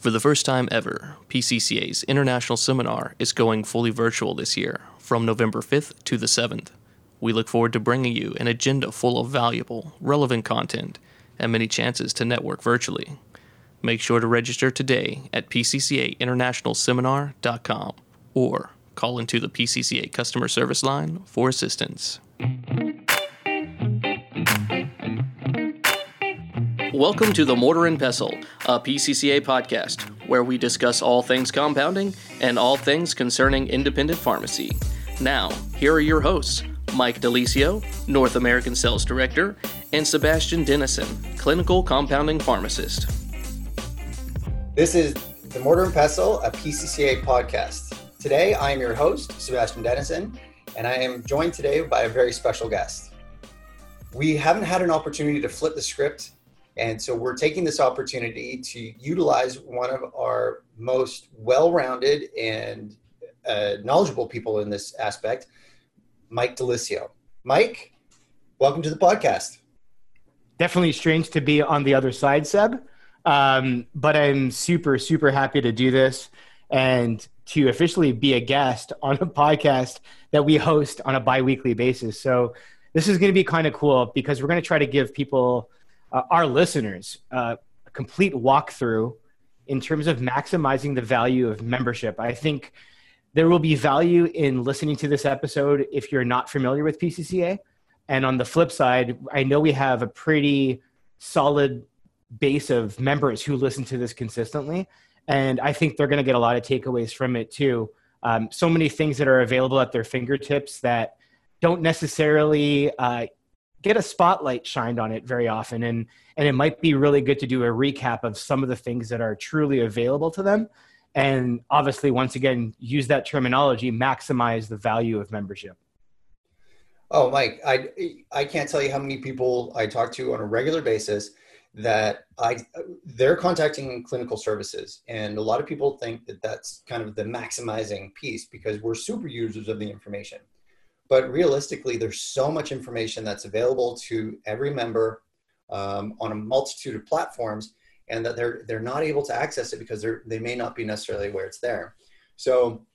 For the first time ever, PCCA's International Seminar is going fully virtual this year, from November 5th to the 7th. We look forward to bringing you an agenda full of valuable, relevant content and many chances to network virtually. Make sure to register today at pccainternationalseminar.com or call into the PCCA customer service line for assistance. Welcome to the Mortar and Pestle, a PCCA podcast where we discuss all things compounding and all things concerning independent pharmacy. Now, here are your hosts, Mike De Lisio, North American Sales Director, and Sebastian Denison, Clinical Compounding Pharmacist. This is the Mortar and Pestle, a PCCA podcast. Today, I am your host, Sebastian Denison, and I am joined today by a very special guest. We haven't had an opportunity to flip the script and so we're taking this opportunity to utilize one of our most well rounded and uh, knowledgeable people in this aspect, Mike De Lisio. Mike, welcome to the podcast. Definitely strange to be on the other side, Seb. Um, but I'm super, super happy to do this and to officially be a guest on a podcast that we host on a bi weekly basis. So this is going to be kind of cool because we're going to try to give people uh, our listeners uh, a complete walkthrough in terms of maximizing the value of membership. I think there will be value in listening to this episode if you're not familiar with PCCA. And on the flip side, I know we have a pretty solid base of members who listen to this consistently. And I think they're going to get a lot of takeaways from it too. Um, so many things that are available at their fingertips that don't necessarily uh, get a spotlight shined on it very often and and it might be really good to do a recap of some of the things that are truly available to them. And obviously once again use that terminology maximize the value of membership. Oh mike i i can't tell you how many people i talk to on a regular basis that i they're contacting clinical services. And a lot of people think that that's kind of the maximizing piece because we're super users of the information but realistically, there's so much information that's available to every member um, on a multitude of platforms, and that they're they're not able to access it because they're they may not be necessarily where it's there. So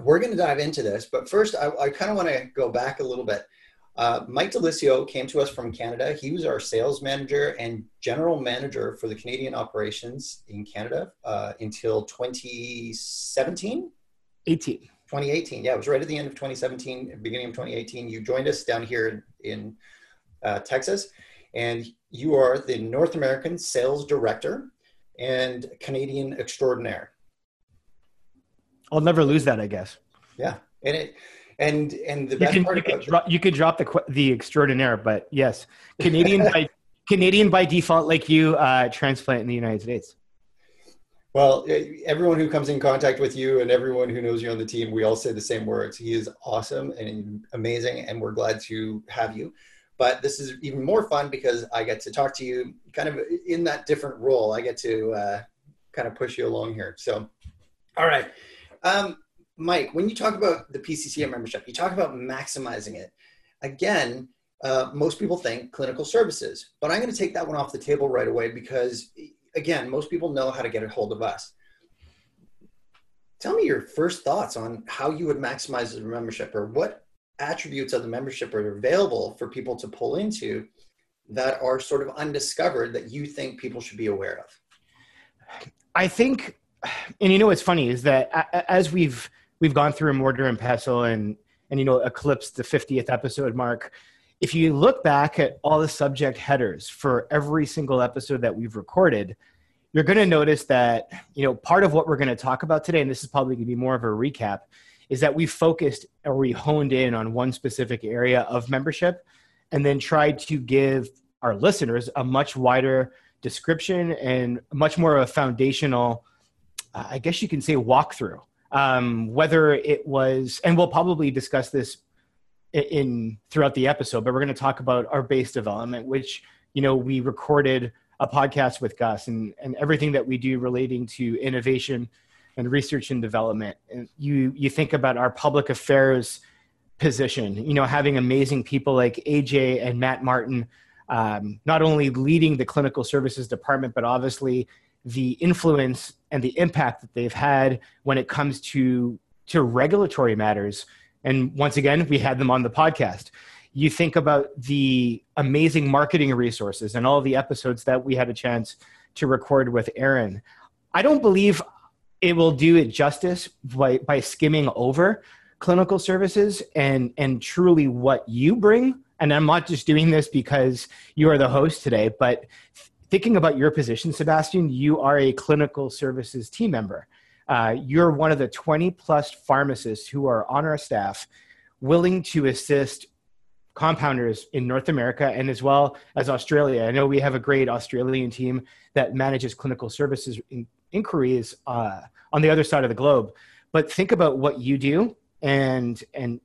we're going to dive into this, but first, I, I kind of want to go back a little bit. Uh, Mike De Lisio came to us from Canada. He was our sales manager and general manager for the Canadian operations in Canada uh, until 2017. 18. 2018. Yeah, it was right at the end of 2017, beginning of 2018. You joined us down here in uh, Texas, and you are the North American Sales Director and Canadian Extraordinaire. I'll never lose that, I guess. Yeah, and it and and the you best can, part you about could, drop, you could drop the the extraordinaire, but yes, Canadian by Canadian by default, like you, uh, transplant in the United States. Well, everyone who comes in contact with you and everyone who knows you on the team, we all say the same words. He is awesome and amazing, and we're glad to have you. But this is even more fun because I get to talk to you kind of in that different role. I get to uh, kind of push you along here. So, all right. Um, Mike, when you talk about the PCCM membership, you talk about maximizing it. Again, uh, most people think clinical services, but I'm going to take that one off the table right away because again, most people know how to get a hold of us. Tell me your first thoughts on how you would maximize the membership or what attributes of the membership are available for people to pull into that are sort of undiscovered that you think people should be aware of? I think, and you know what's funny is that as we've we've gone through a mortar and pestle and and you know eclipsed the 50th episode mark, if you look back at all the subject headers for every single episode that we've recorded, you're going to notice that, you know, part of what we're going to talk about today, and this is probably going to be more of a recap, is that we focused or we honed in on one specific area of membership and then tried to give our listeners a much wider description and much more of a foundational, uh, I guess you can say, walkthrough. Um, whether it was, and we'll probably discuss this in throughout the episode, but we're going to talk about our base development, which you know we recorded a podcast with Gus and and everything that we do relating to innovation and research and development. And you you think about our public affairs position, you know, having amazing people like AJ and Matt Martin, um, not only leading the clinical services department, but obviously the influence and the impact that they've had when it comes to to regulatory matters. And once again, we had them on the podcast. You think about the amazing marketing resources and all the episodes that we had a chance to record with Aaron. I don't believe it will do it justice by, by skimming over clinical services and and truly what you bring and i'm not just doing this because you are the host today but thinking about your position sebastian you are a clinical services team member uh, you're one of the 20 plus pharmacists who are on our staff willing to assist compounders in North America and as well as Australia. I know we have a great Australian team that manages clinical services in, inquiries uh, on the other side of the globe. But think about what you do, and and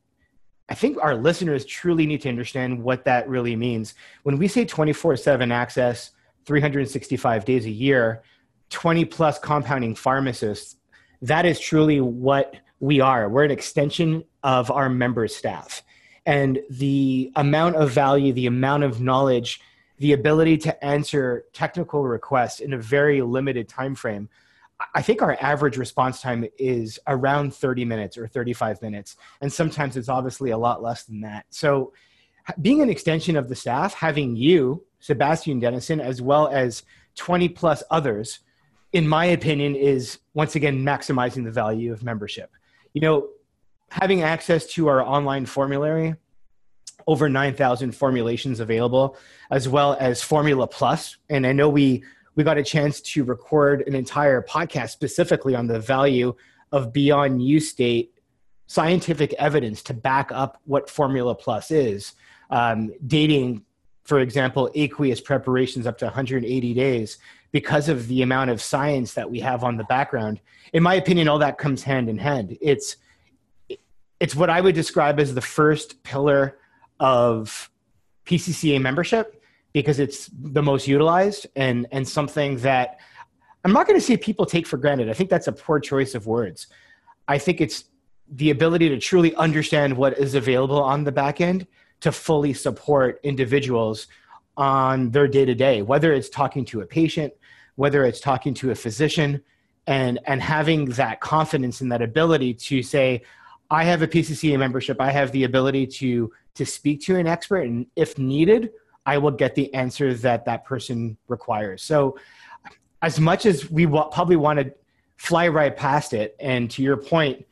I think our listeners truly need to understand what that really means. When we say 24 7 access, 365 days a year, 20 plus compounding pharmacists, that is truly what we are. We're an extension of our member staff and the amount of value, the amount of knowledge, the ability to answer technical requests in a very limited time frame. I think our average response time is around 30 minutes or 35 minutes, and sometimes it's obviously a lot less than that. So, being an extension of the staff, having you, Sebastian Denison, as well as 20 plus others, in my opinion, is once again maximizing the value of membership. You know, having access to our online formulary, over 9,000 formulations available, as well as Formula Plus. And I know we we got a chance to record an entire podcast specifically on the value of beyond use date scientific evidence to back up what Formula Plus is, um, dating, for example, aqueous preparations up to 180 days because of the amount of science that we have on the background. In my opinion, all that comes hand in hand. It's it's what I would describe as the first pillar of PCCA membership because it's the most utilized and and something that I'm not going to say people take for granted. I think that's a poor choice of words. I think it's the ability to truly understand what is available on the back end to fully support individuals on their day to day, whether it's talking to a patient, whether it's talking to a physician, and and having that confidence and that ability to say, I have a PCCA membership. I have the ability to to speak to an expert, and if needed, I will get the answer that that person requires. So, as much as we w- probably want to fly right past it, and to your point,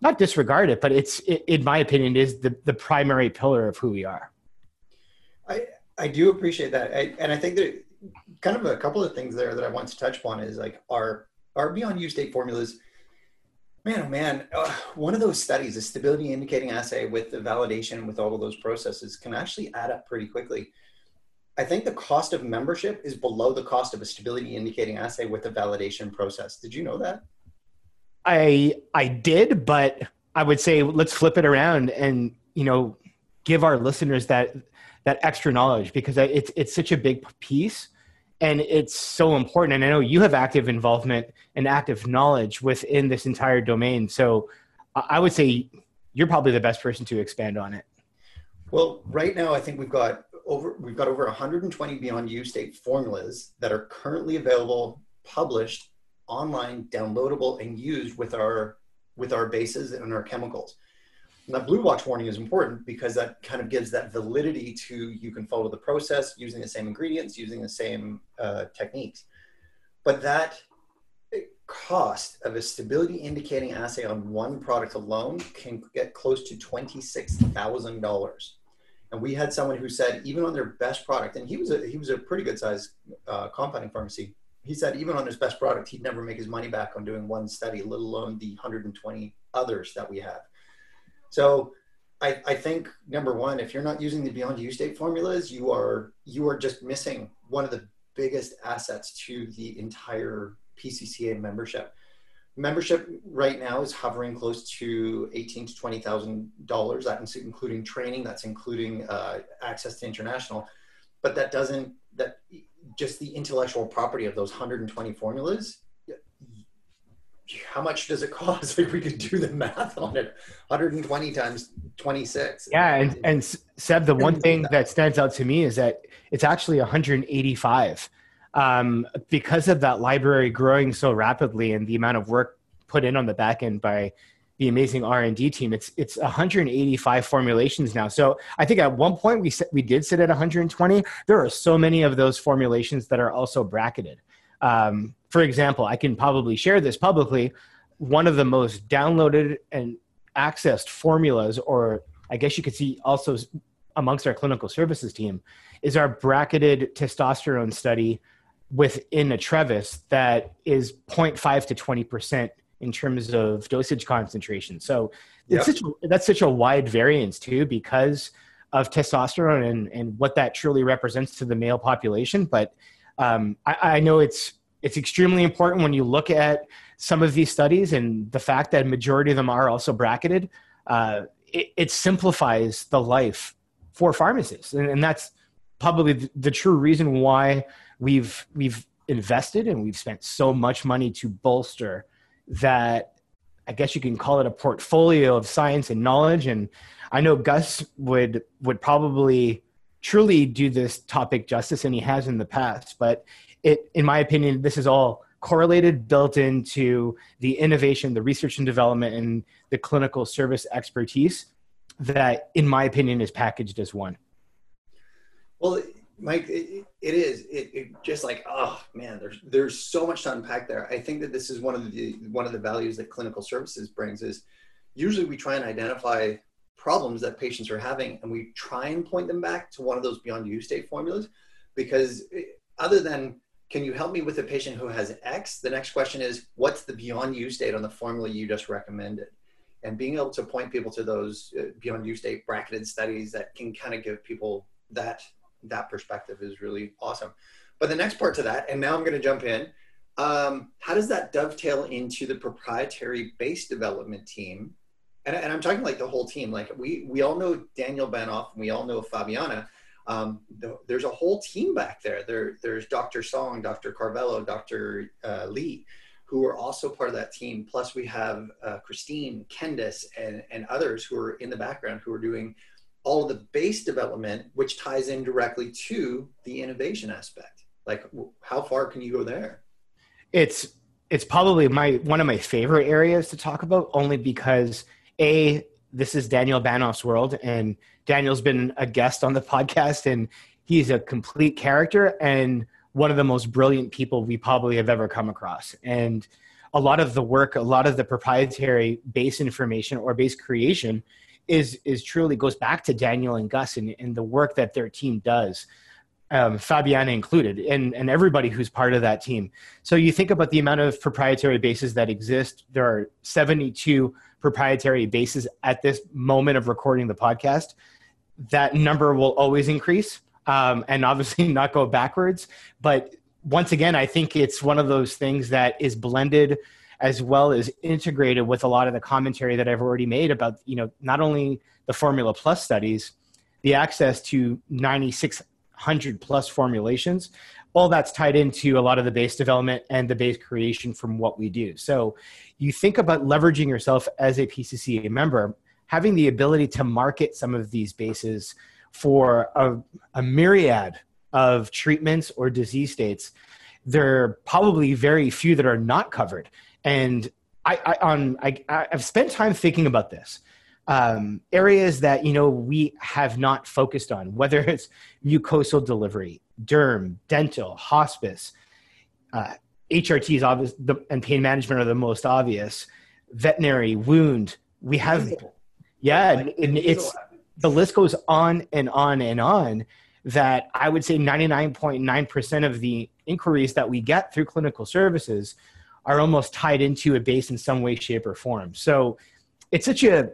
not disregard it, but it's it, in my opinion is the the primary pillar of who we are. I do appreciate that, I, and I think that kind of a couple of things there that I want to touch upon is like our our beyond use date formulas Man, oh man, uh, one of those studies, a stability indicating assay with the validation with all of those processes can actually add up pretty quickly. I think the cost of membership is below the cost of a stability indicating assay with a validation process. Did you know that? I I did, but I would say let's flip it around and you know give our listeners that that extra knowledge because it's it's such a big piece and it's so important. And i know you have active involvement and active knowledge within this entire domain. So i would say you're probably the best person to expand on it. Well right now i think we've got over we've got over 120 beyond use date formulas that are currently available published online downloadable and used with our with our bases and our chemicals that blue box warning is important because that kind of gives that validity to you can follow the process using the same ingredients, using the same uh, techniques. But that cost of a stability indicating assay on one product alone can get close to $26,000. And we had someone who said even on their best product, and he was a, he was a pretty good size uh, compounding pharmacy. He said even on his best product, he'd never make his money back on doing one study, let alone the 120 others that we have. So I, I think number one, if you're not using the beyond use date formulas, you are you are just missing one of the biggest assets to the entire PCCA membership. Membership right now is hovering close to eighteen to twenty thousand dollars. That's including training. That's including uh, access to international, but that doesn't that just the intellectual property of those 120 formulas how much does it cost? Like we could do the math on it. 120 times 26. Yeah, and, and Seb, the one thing that stands out to me is that it's actually 185. um, because of that library growing so rapidly and the amount of work put in on the back end by the amazing R&D team. It's it's 185 formulations now. So I think at one point we we did sit at 120. There are so many of those formulations that are also bracketed. Um, for example, I can probably share this publicly. One of the most downloaded and accessed formulas, or I guess you could see also amongst our clinical services team, is our bracketed testosterone study within a Trevis that is 0.5 to 20 percent in terms of dosage concentration. So yep. such a, that's such a wide variance too because of testosterone and, and what that truly represents to the male population. But um, I, I, know it's it's extremely important when you look at some of these studies and the fact that majority of them are also bracketed. Uh, it, it, simplifies the life for pharmacists, and, and that's probably the, the true reason why we've we've invested and we've spent so much money to bolster that I guess you can call it a portfolio of science and knowledge. And I know Gus would would probably truly do this topic justice, and he has in the past. But it, in my opinion, this is all correlated, built into the innovation, the research and development, and the clinical service expertise that, in my opinion, is packaged as one. Well, Mike, it, it is. It, it, just like oh man, there's there's so much to unpack there. I think that this is one of the one of the values that clinical services brings is usually we try and identify problems that patients are having, and we try and point them back to one of those beyond use date formulas, because other than can you help me with a patient who has X? The next question is what's the beyond use date on the formula you just recommended? And being able to point people to those uh, beyond use date bracketed studies that can kind of give people that that perspective is really awesome. But the next part to that, and now I'm going to jump in. Um, how does that dovetail into the proprietary base development team? And, and, I'm talking like the whole team. Like we we all know Daniel Banov, and we all know Fabiana. Um, the, there's a whole team back there. There there's Dr. Song, Dr. Carvello, Dr. Uh, Lee, who are also part of that team. Plus we have uh, Christine, Kendis, and and others who are in the background who are doing all of the base development, which ties in directly to the innovation aspect. Like, how far can you go there? It's it's probably my one of my favorite areas to talk about, only because a this is Daniel Banov's world, and Daniel's been a guest on the podcast, and he's a complete character and one of the most brilliant people we probably have ever come across. And a lot of the work, a lot of the proprietary base information or base creation is is truly goes back to Daniel and Gus and, and the work that their team does. Um, Fabiana included, and, and everybody who's part of that team. So you think about the amount of proprietary bases that exist. There are 72 proprietary bases at this moment of recording the podcast. That number will always increase um, and obviously not go backwards. But once again, I think it's one of those things that is blended as well as integrated with a lot of the commentary that I've already made about, you know, not only the Formula Plus studies, the access to 9,600 plus formulations, all that's tied into a lot of the base development and the base creation from what we do. So you think about leveraging yourself as a PCCA member, having the ability to market some of these bases for a, a myriad of treatments or disease states there are probably very few that are not covered and I, I on I, I've spent time thinking about this. Um, areas that you know we have not focused on, whether it's mucosal delivery, derm, dental, hospice, uh, HRT is obvious, the, and pain management are the most obvious. Veterinary, wound, we have, yeah, and it's the list goes on and on and on. That I would say 99.9% of the inquiries that we get through clinical services are almost tied into a base in some way, shape, or form. So it's such a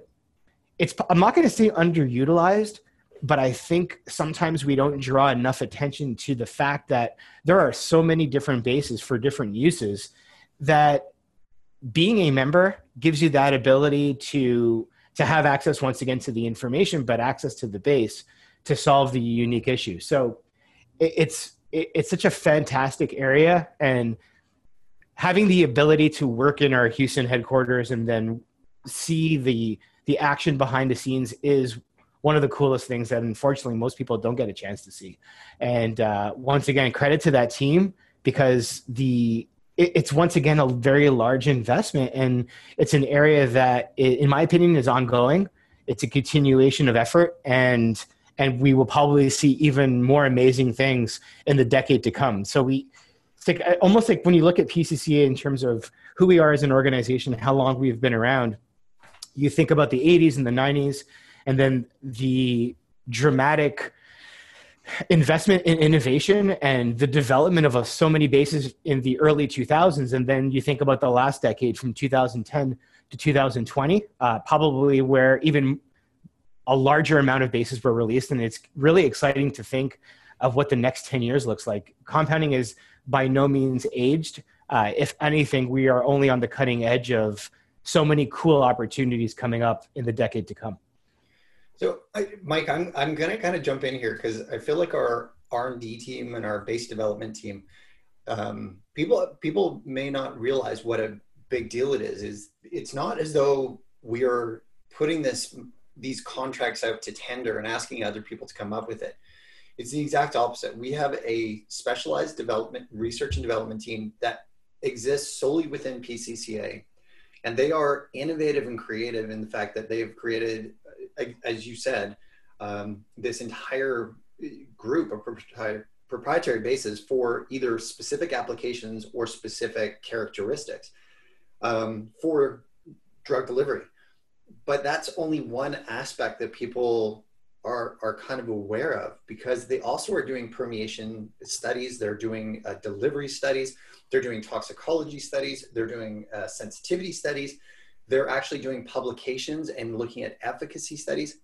it's I'm not going to say underutilized, but I think sometimes we don't draw enough attention to the fact that there are so many different bases for different uses that being a member gives you that ability to to have access once again to the information, but access to the base to solve the unique issue. So it, it's it, it's such a fantastic area and having the ability to work in our Houston headquarters and then see the the action behind the scenes is one of the coolest things that unfortunately most people don't get a chance to see. And uh, once again, credit to that team because the it, it's once again a very large investment and it's an area that in my opinion is ongoing it's a continuation of effort and and we will probably see even more amazing things in the decade to come so we it's like almost like when you look at pcca in terms of who we are as an organization how long we've been around you think about the 80s and the 90s and then the dramatic investment in innovation and the development of so many bases in the early 2000s and then you think about the last decade from 2010 to 2020 uh, probably where even a larger amount of bases were released. And it's really exciting to think of what the next 10 years looks like. Compounding is by no means aged. Uh, if anything we are only on the cutting edge of so many cool opportunities coming up in the decade to come so, I, Mike, I'm I'm gonna kind of jump in here because I feel like our R and D team and our base development team, um, people people may not realize what a big deal it is. Is it's not as though we are putting this these contracts out to tender and asking other people to come up with it. It's the exact opposite. We have a specialized development, research and development team that exists solely within PCCA, and they are innovative and creative in the fact that they have created as you said, um, this entire group of proprietary, bases for either specific applications or specific characteristics um, for drug delivery. But that's only one aspect that people are, are kind of aware of because they also are doing permeation studies, they're doing uh, delivery studies, they're doing toxicology studies, they're doing uh, sensitivity studies they're actually doing publications and looking at efficacy studies.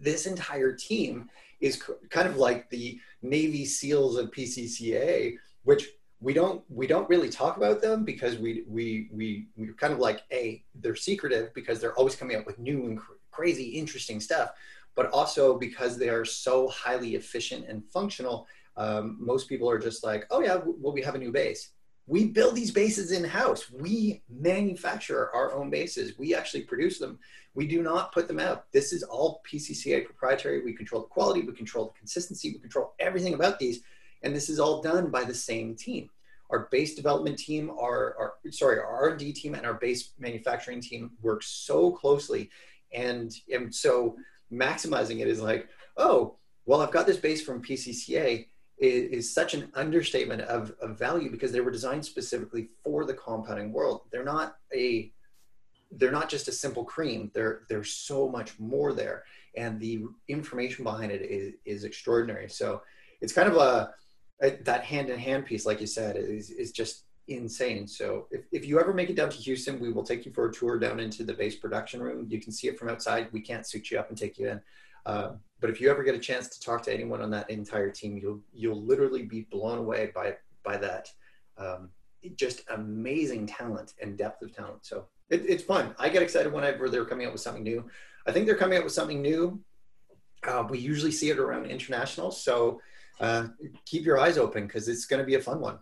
This entire team is kind of like the Navy SEALs of PCCA, which we don't we don't really talk about them because we we we we're kind of like a they're secretive because they're always coming up with new and cr- crazy interesting stuff, but also because they are so highly efficient and functional. Um, most people are just like, oh yeah, well we have a new base we build these bases in house. We manufacture our own bases. We actually produce them. We do not put them out. This is all PCCA proprietary. We control the quality, we control the consistency, we control everything about these. And this is all done by the same team. Our base development team, our, our sorry, our R&D team and our base manufacturing team work so closely. And, and so maximizing it is like, oh, well, I've got this base from PCCA is, is such an understatement of, of value because they were designed specifically for the compounding world. They're not a they're not just a simple cream. There there's so much more there, and the information behind it is, is extraordinary. So it's kind of a, a that hand in hand piece, like you said, is is just insane. So if, if you ever make it down to Houston, we will take you for a tour down into the base production room. You can see it from outside. We can't suit you up and take you in. Uh, but if you ever get a chance to talk to anyone on that entire team, you'll you'll literally be blown away by by that um, just amazing talent and depth of talent. So it, it's fun. I get excited whenever they're coming up with something new. I think they're coming up with something new. Uh, we usually see it around international, so uh, keep your eyes open because it's going to be a fun one.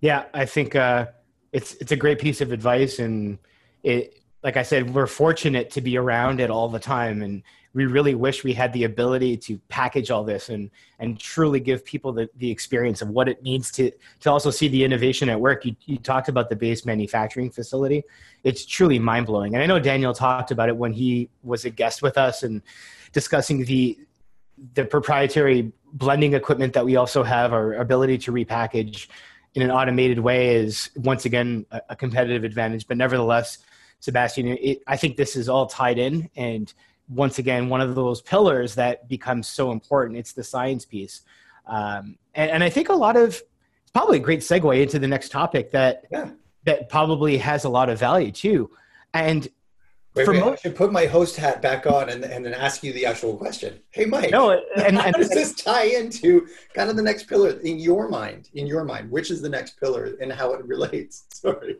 Yeah, I think uh, it's it's a great piece of advice, and it like I said, we're fortunate to be around it all the time, and we really wish we had the ability to package all this and and truly give people the, the experience of what it means to to also see the innovation at work. You, you talked about the base manufacturing facility. It's truly mind blowing, and I know Daniel talked about it when he was a guest with us and discussing the the proprietary blending equipment that we also have, our ability to repackage in an automated way is once again a, a competitive advantage. But nevertheless, Sebastian, it, I think this is all tied in and once again one of those pillars that becomes so important. It's the science piece, um, and, and, I think a lot of it's probably a great segue into the next topic that yeah. that probably has a lot of value too. And Wait, wait, I should put my host hat back on and, and then ask you the actual question. Hey, Mike. No, and, how and, does this tie into kind of the next pillar in your mind? In your mind, which is the next pillar and how it relates? Sorry.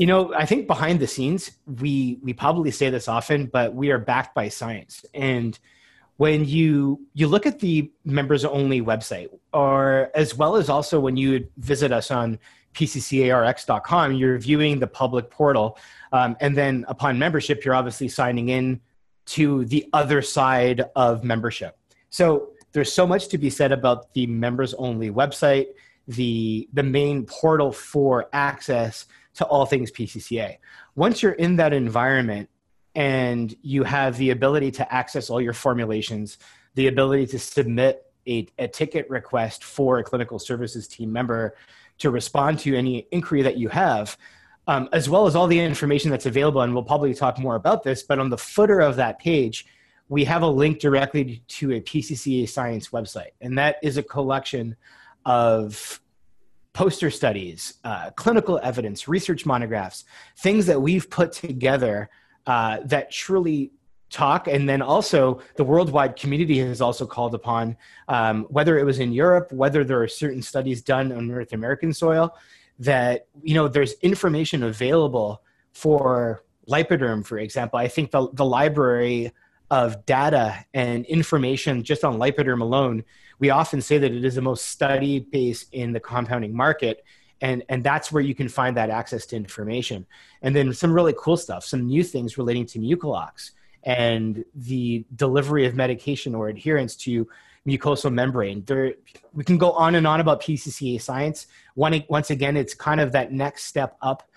You know, I think behind the scenes, we we probably say this often, but we are backed by science. And when you you look at the members only website, or as well as also when you visit us on pccarx.com, you're viewing the public portal, um, and then upon membership, you're obviously signing in to the other side of membership. So there's so much to be said about the members only website the the main portal for access to all things PCCA. Once you're in that environment and you have the ability to access all your formulations, the ability to submit a, a ticket request for a clinical services team member to respond to any inquiry that you have, um, as well as all the information that's available. And we'll probably talk more about this, but on the footer of that page, we have a link directly to a PCCA science website. And that is a collection of poster studies, uh, clinical evidence, research monographs, things that we've put together uh, that truly talk. And then also, the worldwide community has also called upon, um, whether it was in Europe, whether there are certain studies done on North American soil, that you know there's information available for lipoderm, for example. I think the the library of data and information just on lipoderm alone, we often say that it is the most studied base in the compounding market. And, and that's where you can find that access to information. And then some really cool stuff, some new things relating to MucoLox and the delivery of medication or adherence to mucosal membrane. There, we can go on and on about PCCA science. One, once again, it's kind of that next step up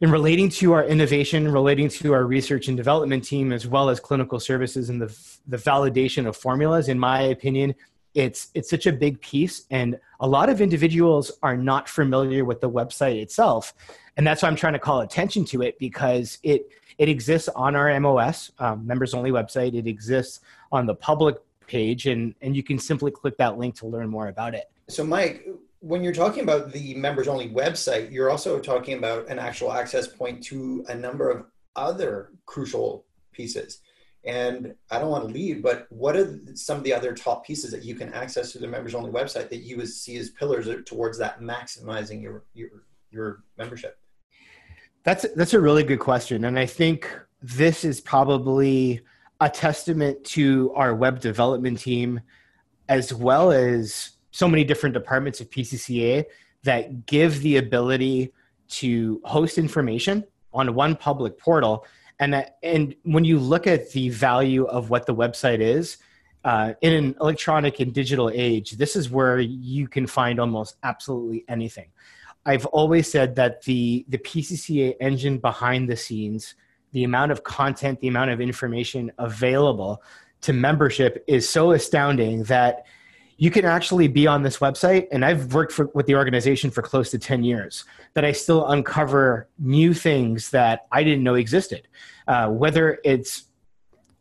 in relating to our innovation, relating to our research and development team, as well as clinical services and the, the validation of formulas, in my opinion, it's, it's such a big piece. And a lot of individuals are not familiar with the website itself. And that's why I'm trying to call attention to it because it, it exists on our MOS, um, members only website. It exists on the public page, and, and you can simply click that link to learn more about it. So, Mike, when you're talking about the members only website, you're also talking about an actual access point to a number of other crucial pieces. And I don't want to lead, but what are some of the other top pieces that you can access through the members only website that you would see as pillars towards that maximizing your your your membership? That's that's a really good question, and I think this is probably a testament to our web development team, as well as so many different departments of PCCA that give the ability to host information on one public portal. And, and when you look at the value of what the website is, uh, in an electronic and digital age, this is where you can find almost absolutely anything. I've always said that the, the PCCA engine behind the scenes, the amount of content, the amount of information available to membership is so astounding that you can actually be on this website and i've worked for, with the organization for close to 10 years that i still uncover new things that i didn't know existed. Uh, whether it's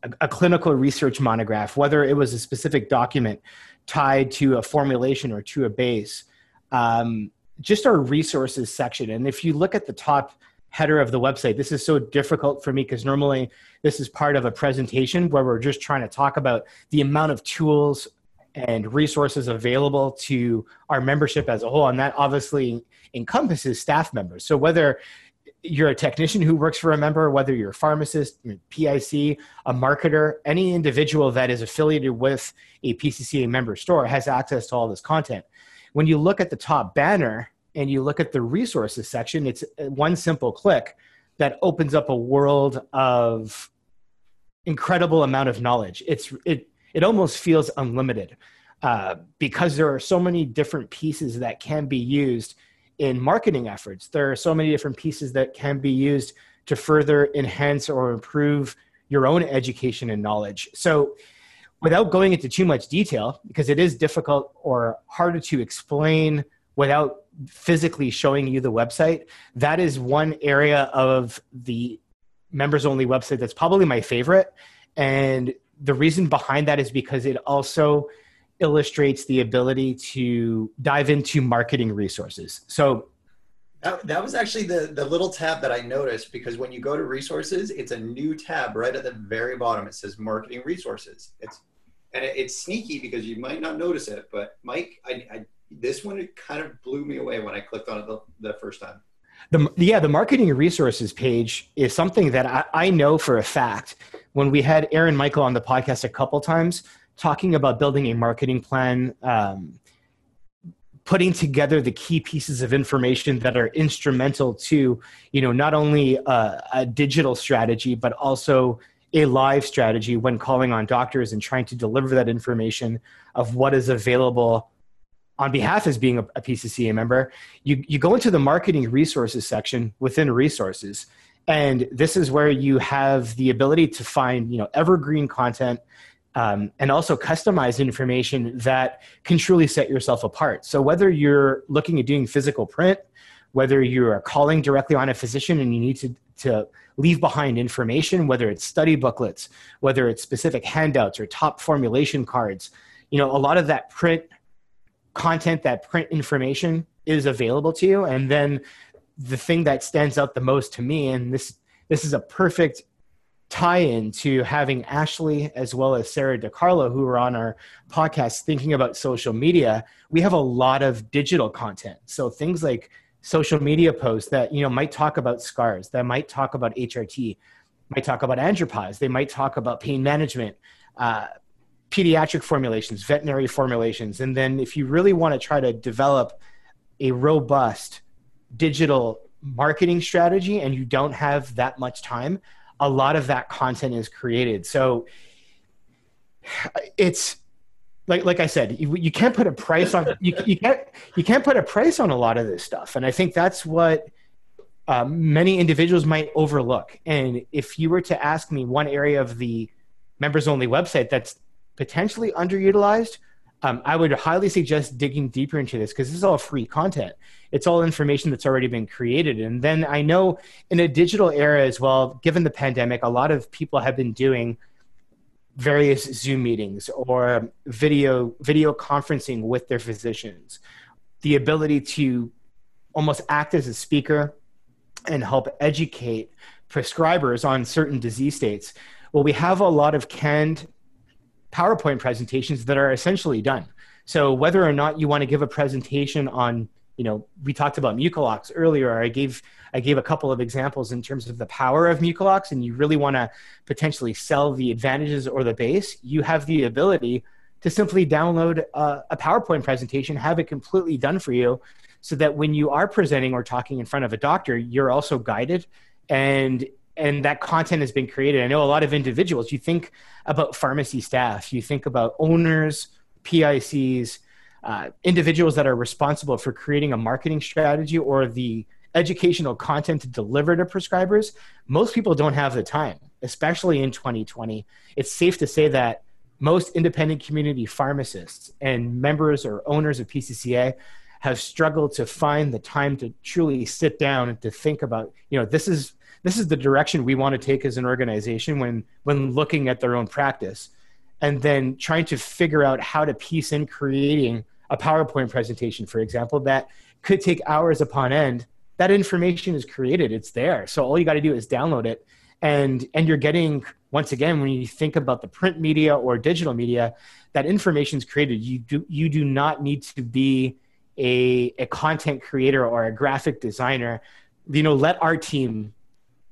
a, a, clinical research monograph whether it was a specific document tied to a formulation or to a base um, just our resources section. And if you look at the top header of the website this is so difficult for me because normally this is part of a presentation where we're just trying to talk about the amount of tools and resources available to our membership as a whole. And that obviously encompasses staff members. So whether you're a technician who works for a member, whether you're a pharmacist, PIC, a marketer, any individual that is affiliated with a PCCA member store has access to all this content. When you look at the top banner and you look at the resources section, it's uh, one simple click that opens up a world of incredible amount of knowledge. It's it it almost feels unlimited uh, because there are so many different pieces that can be used in marketing efforts. There are so many different pieces that can be used to further enhance or improve your own education and knowledge. So, without going into too much detail, because it is difficult or harder to explain without physically showing you the website, that is one area of the members only website that's probably my favorite. And the reason behind that is because it also illustrates the ability to dive into marketing resources. So that, that was actually the, the little tab that I noticed because when you go to resources, it's a new tab right at the very bottom. It says marketing resources. It's and it, it's sneaky because you might not notice it, but Mike, I, I this one kind of blew me away when I clicked on it the, the first time. The, yeah, the marketing resources page is something that I, I know for a fact. When we had Aaron Michael on the podcast a couple times talking about building a marketing plan, um, putting together the key pieces of information that are instrumental to, you know, not only a, a digital strategy but also a live strategy when calling on doctors and trying to deliver that information of what is available on behalf as being a, a PCCA member, you, you go into the marketing resources section within resources. And this is where you have the ability to find, you know, evergreen content um, and also customized information that can truly set yourself apart. So whether you're looking at doing physical print, whether you are calling directly on a physician and you need to, to leave behind information, whether it's study booklets, whether it's specific handouts or top formulation cards, you know, a lot of that print content, that print information is available to you. And then the thing that stands out the most to me, and this this is a perfect tie-in to having Ashley as well as Sarah DiCarlo, who are on our podcast thinking about social media. We have a lot of digital content. So things like social media posts that you know might talk about scars, that might talk about HRT, might talk about andropause, they might talk about pain management, uh, pediatric formulations, veterinary formulations. And then if you really want to try to develop a robust digital marketing strategy and you don't have that much time, a lot of that content is created. So it's like like I said, you, you can't put a price on you, you can't you can't put a price on a lot of this stuff, and I think that's what uh, many individuals might overlook. And if you were to ask me one area of the members only website that's potentially underutilized, um, I would highly suggest digging deeper into this because this is all free content. It's all information that's already been created. And then I know in a digital era as well, given the pandemic, a lot of people have been doing various Zoom meetings or video video conferencing with their physicians. The ability to almost act as a speaker and help educate prescribers on certain disease states. Well, we have a lot of canned PowerPoint presentations that are essentially done. So whether or not you want to give a presentation on, you know, we talked about MucoLox earlier. I gave I gave a couple of examples in terms of the power of MucoLox, and you really want to potentially sell the advantages or the base. You have the ability to simply download a, a PowerPoint presentation, have it completely done for you, so that when you are presenting or talking in front of a doctor, you're also guided and and that content has been created. I know a lot of individuals, you think about pharmacy staff, you think about owners, PICs, uh, individuals that are responsible for creating a marketing strategy or the educational content to deliver to prescribers. Most people don't have the time, especially in 2020. It's safe to say that most independent community pharmacists and members or owners of PCCA have struggled to find the time to truly sit down and to think about, you know, this is this is the direction we want to take as an organization when when looking at their own practice and then trying to figure out how to piece in creating a powerpoint presentation for example that could take hours upon end. That information is created. It's there. So all you got to do is download it. And and you're getting once again when you think about the print media or digital media that information is created. You do you do not need to be a, a content creator or a graphic designer. You know let our team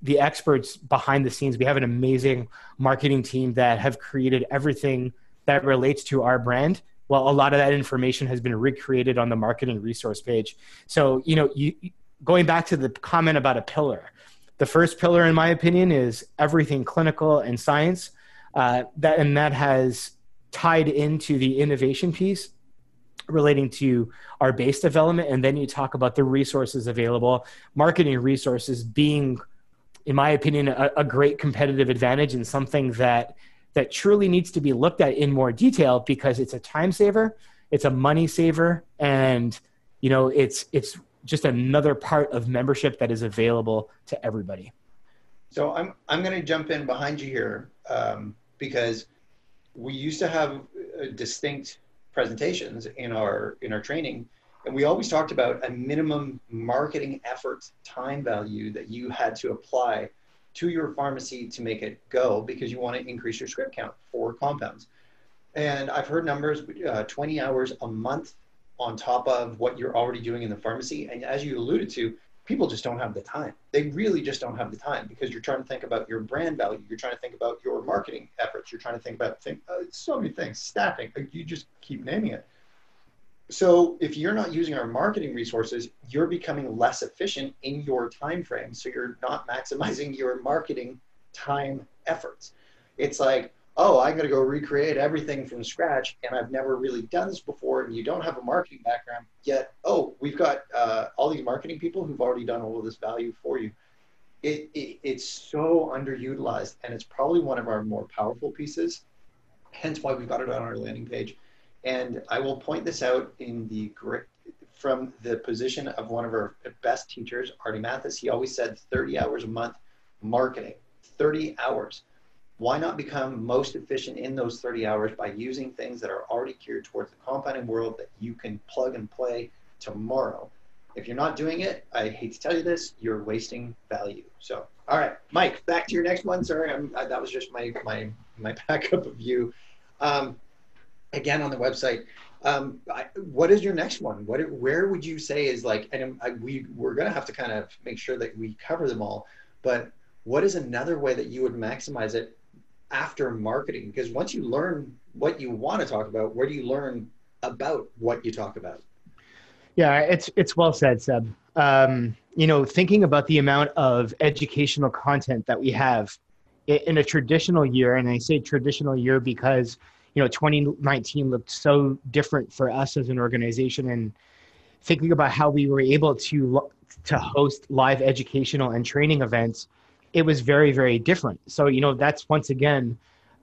the experts behind the scenes. We have an amazing marketing team that have created everything that relates to our brand. Well, a lot of that information has been recreated on the marketing resource page. So, you know, you, going back to the comment about a pillar, the first pillar, in my opinion, is everything clinical and science. Uh, that and that has tied into the innovation piece relating to our base development and then you talk about the resources available marketing resources being in my opinion, a, a great competitive advantage and something that that truly needs to be looked at in more detail because it's a time saver, it's a money saver, and you know it's it's just another part of membership that is available to everybody. So I'm I'm going to jump in behind you here um, because we used to have uh, distinct presentations in our in our training and we always talked about a minimum marketing effort time value that you had to apply to your pharmacy to make it go because you want to increase your script count for compounds. And I've heard numbers uh, 20 hours a month on top of what you're already doing in the pharmacy. And as you alluded to, people just don't have the time. They really just don't have the time because you're trying to think about your brand value. You're trying to think about your marketing efforts. You're trying to think about think, uh, so many things, staffing. You just keep naming it. So if you're not using our marketing resources, you're becoming less efficient in your time frame. So you're not maximizing your marketing time efforts. It's like, oh, I got to go recreate everything from scratch, and I've never really done this before, and you don't have a marketing background yet, oh, we've got uh, all these marketing people who've already done all of this value for you. It, it, it's so underutilized, and it's probably one of our more powerful pieces. Hence why we've got it on our landing page. And I will point this out in the from the position of one of our best teachers, Artie Mathis. He always said 30 hours a month marketing, 30 hours why not become most efficient in those 30 hours by using things that are already geared towards the compounding world that you can plug and play tomorrow? If you're not doing it, I hate to tell you this, you're wasting value. So, all right, Mike, back to your next one. Sorry, I, that was just my my my backup of you. Um, again, on the website, um, I, what is your next one? What where would you say is like? And I, we we're gonna have to kind of make sure that we cover them all. But what is another way that you would maximize it after marketing because once you learn what you want to talk about where do you learn about what you talk about yeah it's it's well said seb um, you know thinking about the amount of educational content that we have in a traditional year and i say traditional year because you know 2019 looked so different for us as an organization and thinking about how we were able to to host live educational and training events it was very very different. So you know that's once again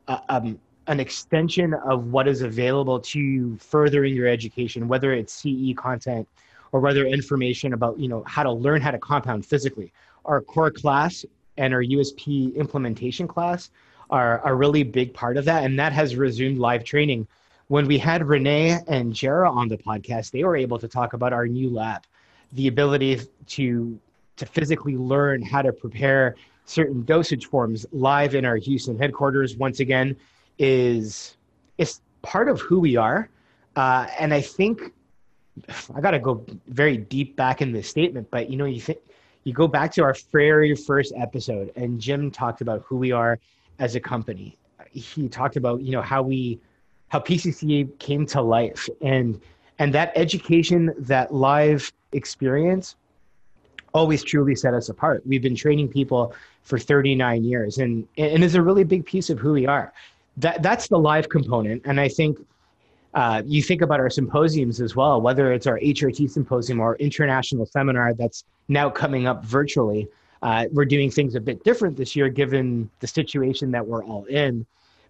uh, um, an extension of what is available to you furthering your education whether it's ce content or whether information about you know how to learn how to compound physically. Our core class and our usp implementation class are a really big part of that and that has resumed live training when we had renee and jara on the podcast they were able to talk about our new lab the ability to to physically learn how to prepare certain dosage forms live in our Houston headquarters. Once again, is is part of who we are, uh, and I think I got to go very deep back in this statement. But you know, you think you go back to our very first episode, and Jim talked about who we are as a company. He talked about you know how we how PCCA came to life and and that education that live experience always truly set us apart. We've been training people for 39 years and, and is a really big piece of who we are. That, that's the live component. And I think uh, you think about our symposiums as well, whether it's our HRT symposium or international seminar that's now coming up virtually. Uh, we're doing things a bit different this year given the situation that we're all in.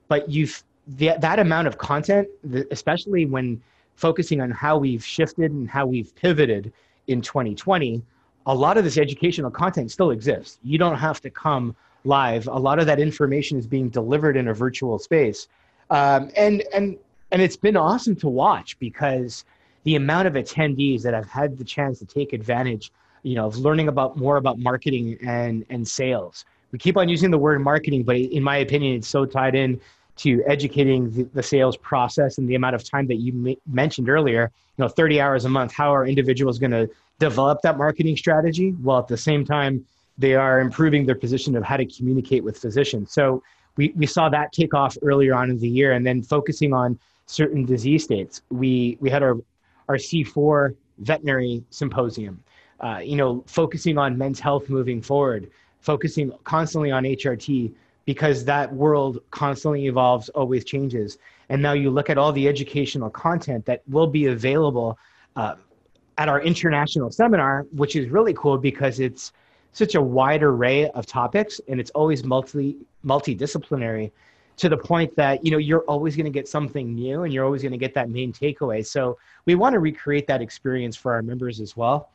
But you've the, that amount of content, especially when focusing on how we've shifted and how we've pivoted in 2020, a lot of this educational content still exists. You don't have to come live. A lot of that information is being delivered in a virtual space, um, and and and it's been awesome to watch because the amount of attendees that have had the chance to take advantage, you know, of learning about more about marketing and and sales. We keep on using the word marketing, but in my opinion, it's so tied in to educating the, the sales process and the amount of time that you ma- mentioned earlier. You know, 30 hours a month. How are individuals going to develop that marketing strategy while at the same time they are improving their position of how to communicate with physicians. So we, we saw that take off earlier on in the year and then focusing on certain disease states. We, we had our, our C4 veterinary symposium, uh, you know, focusing on men's health moving forward, focusing constantly on HRT because that world constantly evolves, always changes. And now you look at all the educational content that will be available uh, at our international seminar, which is really cool because it's such a wide array of topics and it's always multi multidisciplinary to the point that you know you're always going to get something new and you're always going to get that main takeaway so we want to recreate that experience for our members as well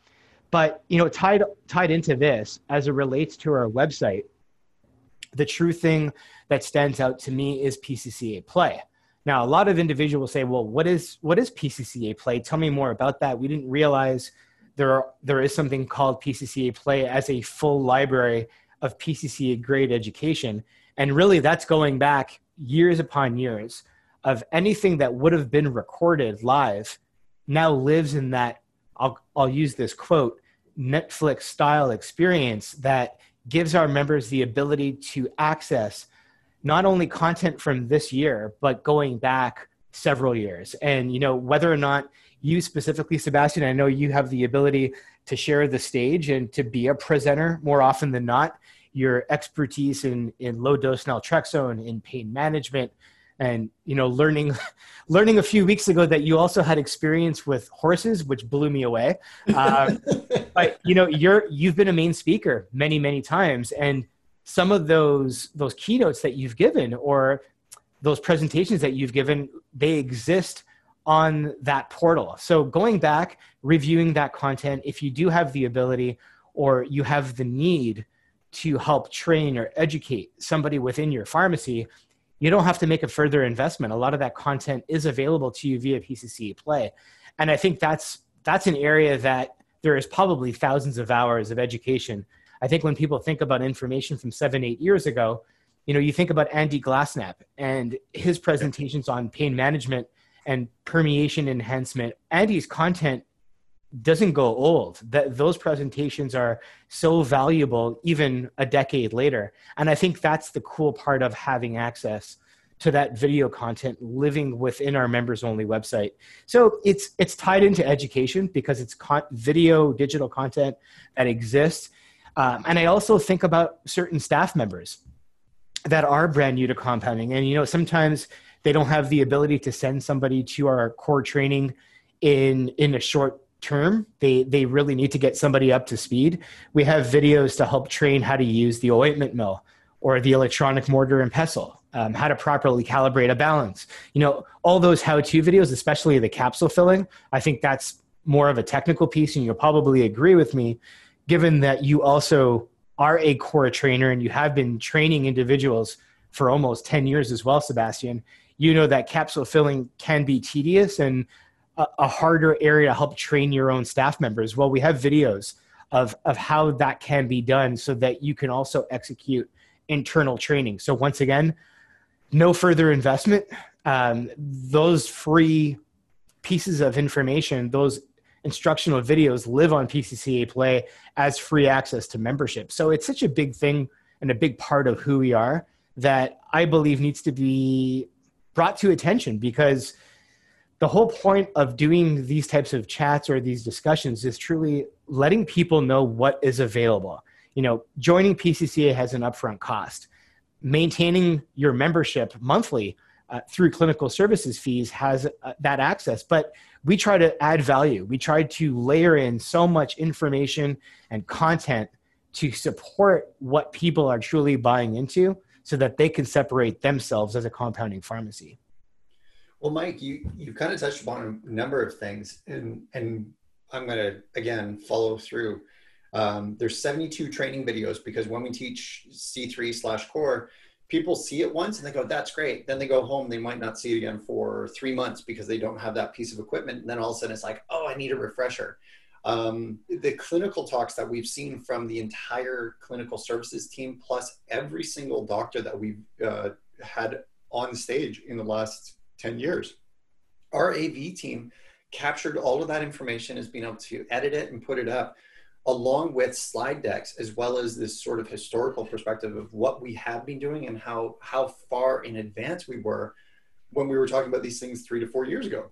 but you know tied tied into this as it relates to our website the true thing that stands out to me is pcca play now, a lot of individuals say, "Well, what is what is PCCA Play? Tell me more about that." We didn't realize there are, there is something called PCCA Play as a full library of PCCA grade education, and really that's going back years upon years of anything that would have been recorded live now lives in that I'll I'll use this quote Netflix style experience that gives our members the ability to access not only content from this year, but going back several years. And, you know, whether or not you specifically, Sebastian, I know you have the ability to share the stage and to be a presenter more often than not. your expertise in, in low dose naltrexone, in pain management, and you know learning learning a few weeks ago that you also had experience with horses which blew me away. Um, but you know you're you've been a main speaker many many times and some of those those keynotes that you've given or those presentations that you've given they exist on that portal. So going back reviewing that content if you do have the ability or you have the need to help train or educate somebody within your pharmacy you don't have to make a further investment. A lot of that content is available to you via PCCA Play. And I think that's that's an area that there is probably thousands of hours of education. I think when people think about information from seven, eight years ago, you know, you think about Andy Glasnapp and his presentations on pain management and permeation enhancement. Andy's content doesn't go old. That those presentations are so valuable even a decade later. And I think that's the cool part of having access to that video content living within our members only website. So it's it's tied into education because it's con- video digital content that exists. Um, and I also think about certain staff members that are brand new to compounding and you know sometimes they don't have the ability to send somebody to our core training in in a short term they they really need to get somebody up to speed. We have videos to help train how to use the ointment mill or the electronic mortar and pestle um, how to properly calibrate a balance. You know all those how-to videos especially the capsule filling i think that's more of a technical piece and you'll probably agree with me given that you also are a core trainer and you have been training individuals for almost 10 years as well sebastian. You know that capsule filling can be tedious and a, a harder area to help train your own staff members. Well, we have videos of, of how that can be done so that you can also execute internal training. So, once again, no further investment. Um, those free pieces of information, those instructional videos live on PCCA Play as free access to membership. So, it's such a big thing and a big part of who we are that I believe needs to be brought to attention because the whole point of doing these types of chats or these discussions is truly letting people know what is available. You know, joining PCCA has an upfront cost. Maintaining your membership monthly uh, through clinical services fees has uh, that access, but we try to add value. We try to layer in so much information and content to support what people are truly buying into so that they can separate themselves as a compounding pharmacy. Well, Mike, you you kind of touched upon a number of things, and and I'm going to again follow through. Um, there's 72 training videos because when we teach C3 slash core, people see it once and they go, "That's great." Then they go home, they might not see it again for three months because they don't have that piece of equipment. And then all of a sudden, it's like, "Oh, I need a refresher." Um, the clinical talks that we've seen from the entire clinical services team, plus every single doctor that we've uh, had on stage in the last 10 years. Our AV team captured all of that information as being able to edit it and put it up along with slide decks as well as this sort of historical perspective of what we have been doing and how how far in advance we were when we were talking about these things three to four years ago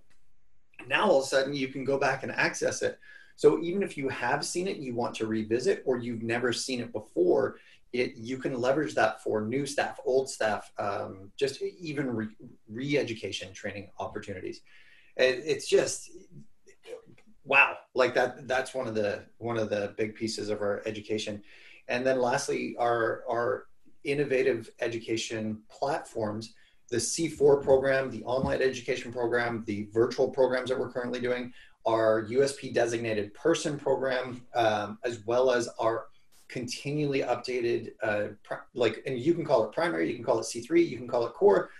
now all of a sudden you can go back and access it so even if you have seen it you want to revisit or you've never seen it before it, you can leverage that for new staff, old staff, um, just even re, education training opportunities. It, it's just wow, like that. That's one of the one of the big pieces of our education. And then lastly, our our innovative education platforms, the C4 program, the online education program, the virtual programs that we're currently doing, our USP designated person program, um, as well as our continually updated, uh, like, and you can call it primary, you can call it C3, you can call it core,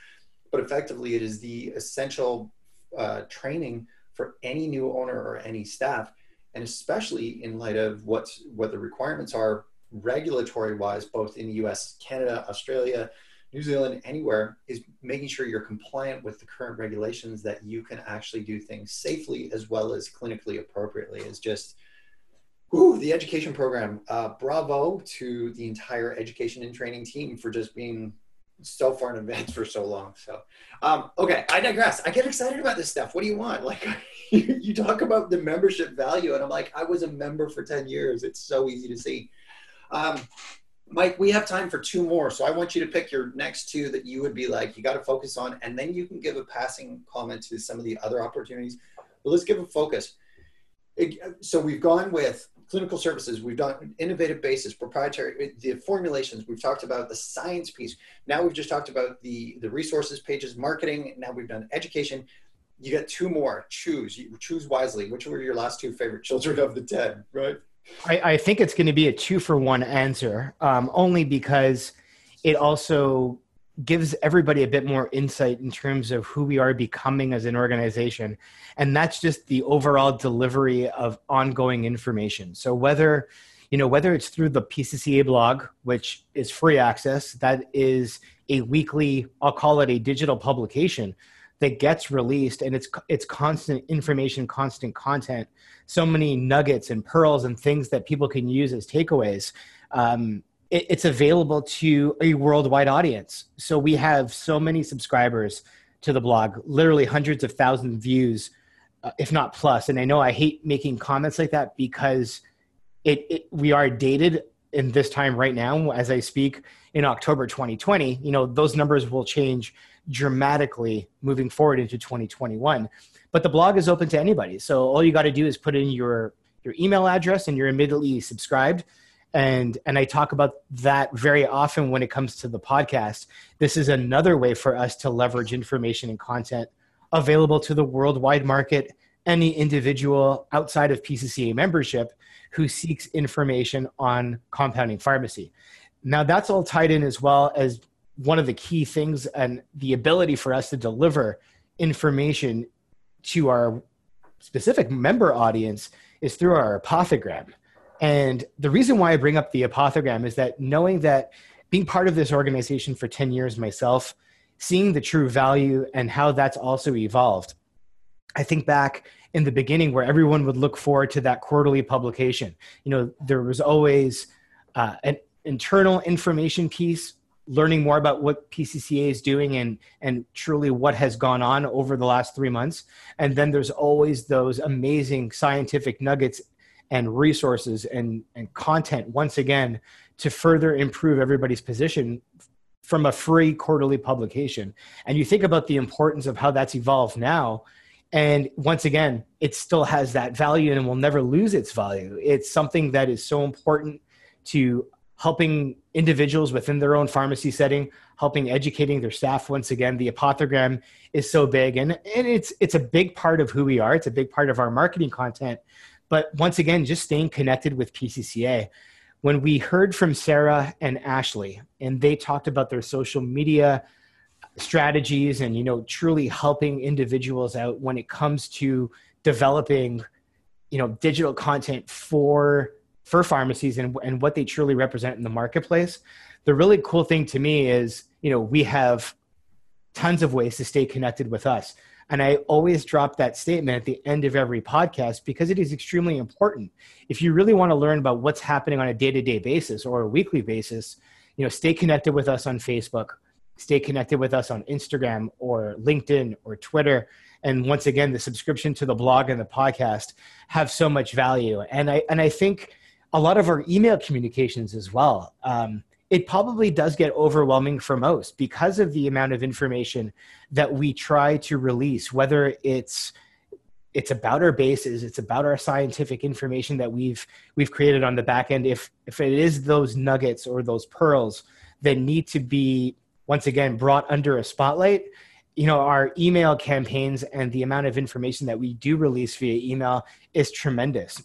but effectively it is the essential uh, training for any new owner or any staff, and especially in light of what's what the requirements are regulatory wise, both in the U.S., Canada, Australia, New Zealand, anywhere, is making sure you're compliant with the current regulations that you can actually do things safely as well as clinically appropriately. Is just Ooh, the education program. Uh, bravo to the entire education and training team for just being so far in advance for so long. So, um, okay, I digress. I get excited about this stuff. What do you want? Like, you talk about the membership value, and I'm like, I was a member for 10 years. It's so easy to see. Um, Mike, we have time for two more. So I want you to pick your next two that you would be like, you got to focus on. And then you can give a passing comment to some of the other opportunities. But let's give a focus. So we've gone with clinical services. We've done innovative basis, proprietary, the formulations. We've talked about the science piece. Now we've just talked about the, the resources pages, marketing. Now we've done education. You get two more. Choose. You choose wisely. Which were your last two favorite children of the 10, right? I, I think it's going to be a two for one answer, um, only because it also gives everybody a bit more insight in terms of who we are becoming as an organization. And that's just the overall delivery of ongoing information. So whether you know whether it's through the PCCA blog, which is free access, that is a weekly, I'll call it a digital publication that gets released and it's it's constant information constant content so many nuggets and pearls and things that people can use as takeaways um, it, it's available to a worldwide audience so we have so many subscribers to the blog literally hundreds of thousands of views uh, if not plus. and i know i hate making comments like that because it, it we are dated in this time right now as i speak in october 2020 you know those numbers will change dramatically moving forward into 2021. But the blog is open to anybody. So all you got to do is put in your your email address and you're immediately subscribed. And and I talk about that very often when it comes to the podcast. This is another way for us to leverage information and content available to the worldwide market, any individual outside of PCCA membership who seeks information on compounding pharmacy. Now that's all tied in as well as one of the key things and the ability for us to deliver information to our specific member audience is through our Apothagram. And the reason why I bring up the Apothagram is that knowing that being part of this organization for 10 years myself, seeing the true value and how that's also evolved, I think back in the beginning where everyone would look forward to that quarterly publication. You know, there was always uh, an internal information piece learning more about what PCCA is doing and and truly what has gone on over the last three months. And then there's always those amazing scientific nuggets and resources and and content once again to further improve everybody's position from a free quarterly publication. And you think about the importance of how that's evolved now. And once again, it still has that value and will never lose its value. It's something that is so important to helping individuals within their own pharmacy setting, helping educating their staff. Once again, the Apothagram is so big, and, and it's it's a big part of who we are. It's a big part of our marketing content. But once again, just staying connected with PCCA. When we heard from Sarah and Ashley, and they talked about their social media strategies and you know truly helping individuals out when it comes to developing you know digital content for for pharmacies and, and what they truly represent in the marketplace. The really cool thing to me is, you know, we have tons of ways to stay connected with us. And I always drop that statement at the end of every podcast because it is extremely important. If you really want to learn about what's happening on a day to day basis or a weekly basis, you know, stay connected with us on Facebook, stay connected with us on Instagram or LinkedIn or Twitter. And once again, the subscription to the blog and the podcast have so much value. And I, and I think a lot of our email communications as well. Um, it probably does get overwhelming for most because of the amount of information that we try to release, whether it's it's about our bases it's about our scientific information that we've we've created on the back end. If if it is those nuggets or those pearls that need to be once again brought under a spotlight you know our email campaigns and the amount of information that we do release via email is tremendous.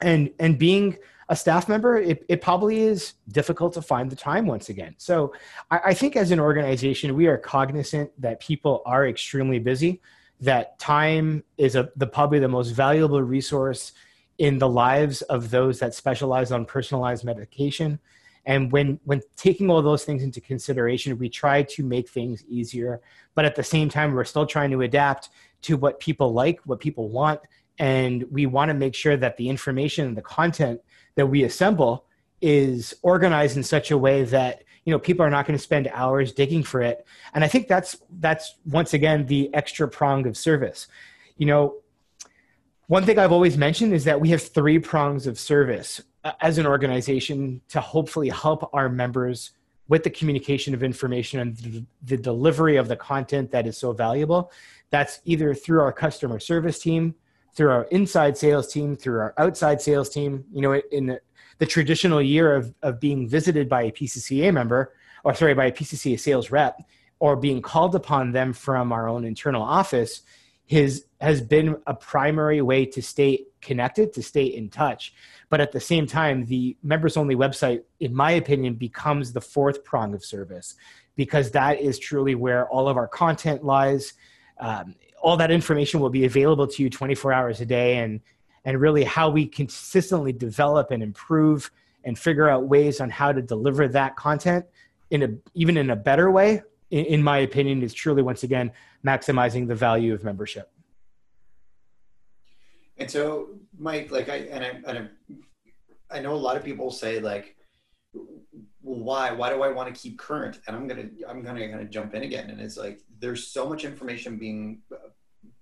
And and being a staff member it, it probably is difficult to find the time once again. So I, I think as an organization we are cognizant that people are extremely busy that time is a, the probably the most valuable resource in the lives of those that specialize on personalized medication. And when when taking all those things into consideration we try to make things easier but at the same time we're still trying to adapt to what people like what people want and we want to make sure that the information and the content that we assemble is organized in such a way that you know people are not going to spend hours digging for it and i think that's that's once again the extra prong of service you know one thing i've always mentioned is that we have three prongs of service uh, as an organization to hopefully help our members with the communication of information and the, the delivery of the content that is so valuable. That's either through our customer service team, through our inside sales team, through our outside sales team. You know, in the, the traditional year of, of being visited by a PCCA member, or sorry, by a PCCA sales rep, or being called upon them from our own internal office, his has been a primary way to stay connected, to stay in touch. But at the same time, the members only website, in my opinion, becomes the fourth prong of service because that is truly where all of our content lies. Um, all that information will be available to you 24 hours a day and and really how we consistently develop and improve and figure out ways on how to deliver that content in a even in a better way in, in my opinion is truly once again maximizing the value of membership. And so mike like i and i and i, I know a lot of people say like why? Why do i want to keep current? And i'm gonna i'm gonna of jump in again. And it's like there's so much information being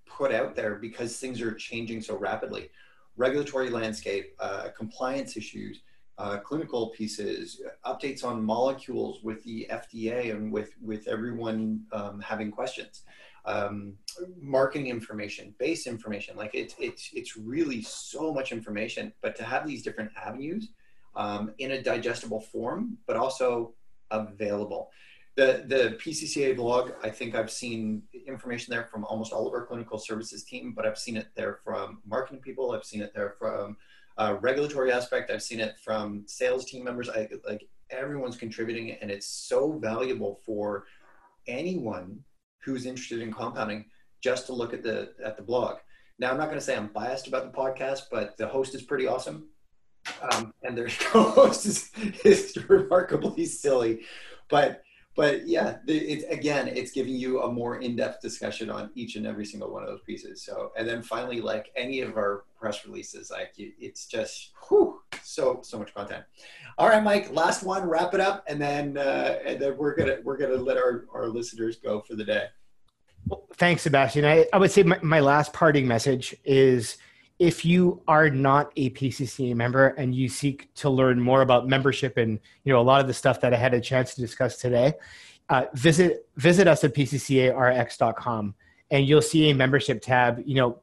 put out there because things are changing so rapidly. Regulatory landscape uh, compliance issues uh, clinical pieces updates on molecules with the fda and with with everyone um, having questions. Um, marketing information base information like it's it's it's really so much information. But to have these different avenues um, in a digestible form, but also available. The, the PCCA blog, I think I've seen information there from almost all of our clinical services team, but I've seen it there from marketing people. I've seen it there from regulatory aspect. I've seen it from sales team members. I, like everyone's contributing and it's so valuable for anyone who's interested in compounding just to look at the, at the blog. Now, I'm not going to say I'm biased about the podcast, but the host is pretty awesome um, and their co-host is, is remarkably silly, but but yeah, it's again, it's giving you a more in-depth discussion on each and every single one of those pieces. So, and then finally, like any of our press releases, like it's just whew, so so much content. All right, Mike, last one, wrap it up, and then uh, and then we're gonna we're gonna let our our listeners go for the day. Well, thanks, Sebastian. I, I would say my, my last parting message is if you are not a PCCA member and you seek to learn more about membership and you know a lot of the stuff that I had a chance to discuss today, uh, visit visit us at pccarx.com and you'll see a membership tab. You know,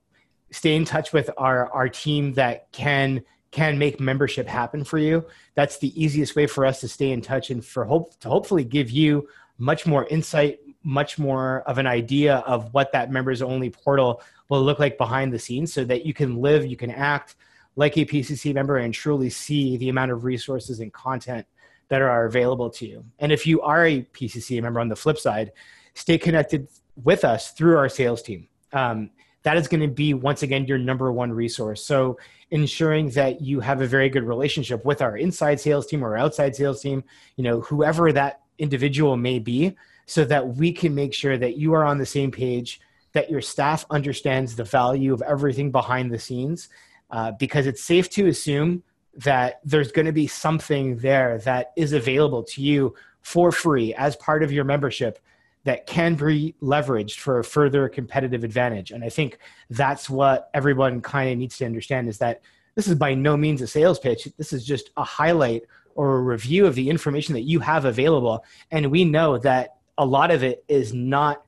stay in touch with our our team that can can make membership happen for you. That's the easiest way for us to stay in touch and for hope to hopefully give you much more insight, much more of an idea of what that members only portal will look like behind the scenes so that you can live, you can act like a PCC member and truly see the amount of resources and content that are available to you. And if you are a PCC member on the flip side, stay connected with us through our sales team. Um, that is going to be once again your number one resource. So ensuring that you have a very good relationship with our inside sales team or outside sales team, you know, whoever that individual may be, so that we can make sure that you are on the same page that your staff understands the value of everything behind the scenes uh, because it's safe to assume that there's going to be something there that is available to you for free as part of your membership that can be leveraged for a further competitive advantage. And i think that's what everyone kind of needs to understand is that this is by no means a sales pitch. This is just a highlight or a review of the information that you have available. And we know that a lot of it is not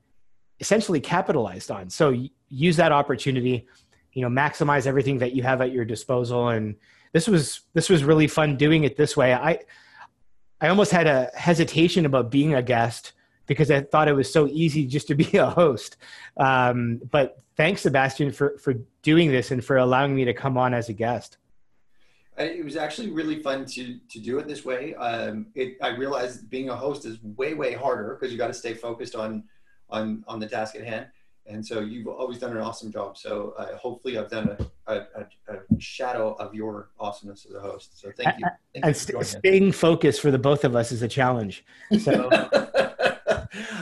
essentially capitalized on. So use that opportunity, you know, maximize everything that you have at your disposal. And this was this was really fun doing it this way. I I almost had a hesitation about being a guest because I thought it was so easy just to be a host. Um, but thanks, Sebastian, for for doing this and for allowing me to come on as a guest. It was actually really fun to to do it this way. Um, it, I realized being a host is way way harder because you got to stay focused on on on the task at hand. And so you've always done an awesome job. So uh, hopefully I've done a, a, a, shadow of your awesomeness as a host. So thank you. Thank and you st- staying focused for the both of us is a challenge. So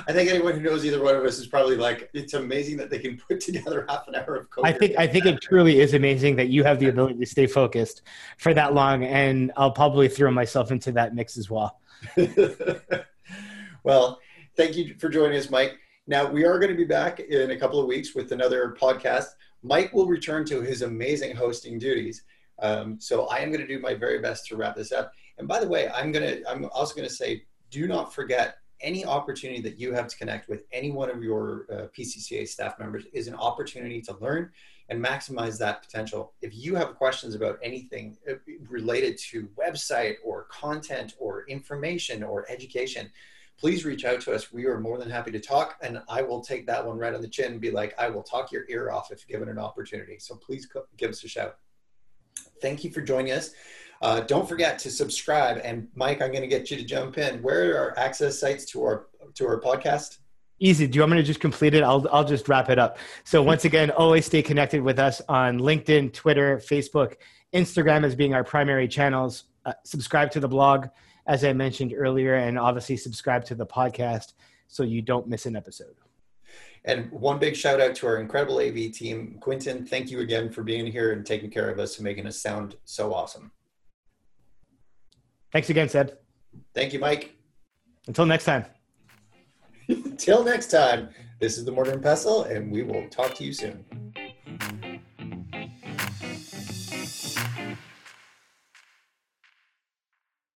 I think anyone who knows either one of us is probably like, it's amazing that they can put together half an hour of code. I think I think it truly is amazing that you have the ability to stay focused for that long, and I'll probably throw myself into that mix as well. well, thank you for joining us, Mike. Now, we are going to be back in a couple of weeks with another podcast. Mike will return to his amazing hosting duties. Um, so I am going to do my very best to wrap this up. And by the way, I'm going to, I'm also going to say, do not forget any opportunity that you have to connect with any one of your uh, PCCA staff members is an opportunity to learn and maximize that potential. If you have questions about anything uh, related to website or content or information or education, please reach out to us. We are more than happy to talk, and I will take that one right on the chin and be like, I will talk your ear off if given an opportunity. So please give us a shout. Thank you for joining us. Uh, don't forget to subscribe. And Mike, I'm going to get you to jump in. Where are access sites to our to our podcast? Easy. Do you want me to just complete it? I'll I'll just wrap it up. So once again, always stay connected with us on LinkedIn, Twitter, Facebook, Instagram as being our primary channels. Uh, subscribe to the blog, as I mentioned earlier, and obviously subscribe to the podcast so you don't miss an episode. And one big shout out to our incredible AV team. Quinton, thank you again for being here and taking care of us and making us sound so awesome. Thanks again, Seb. Thank you, Mike. Until next time. Until next time, this is the Mortar and Pestle, and we will talk to you soon.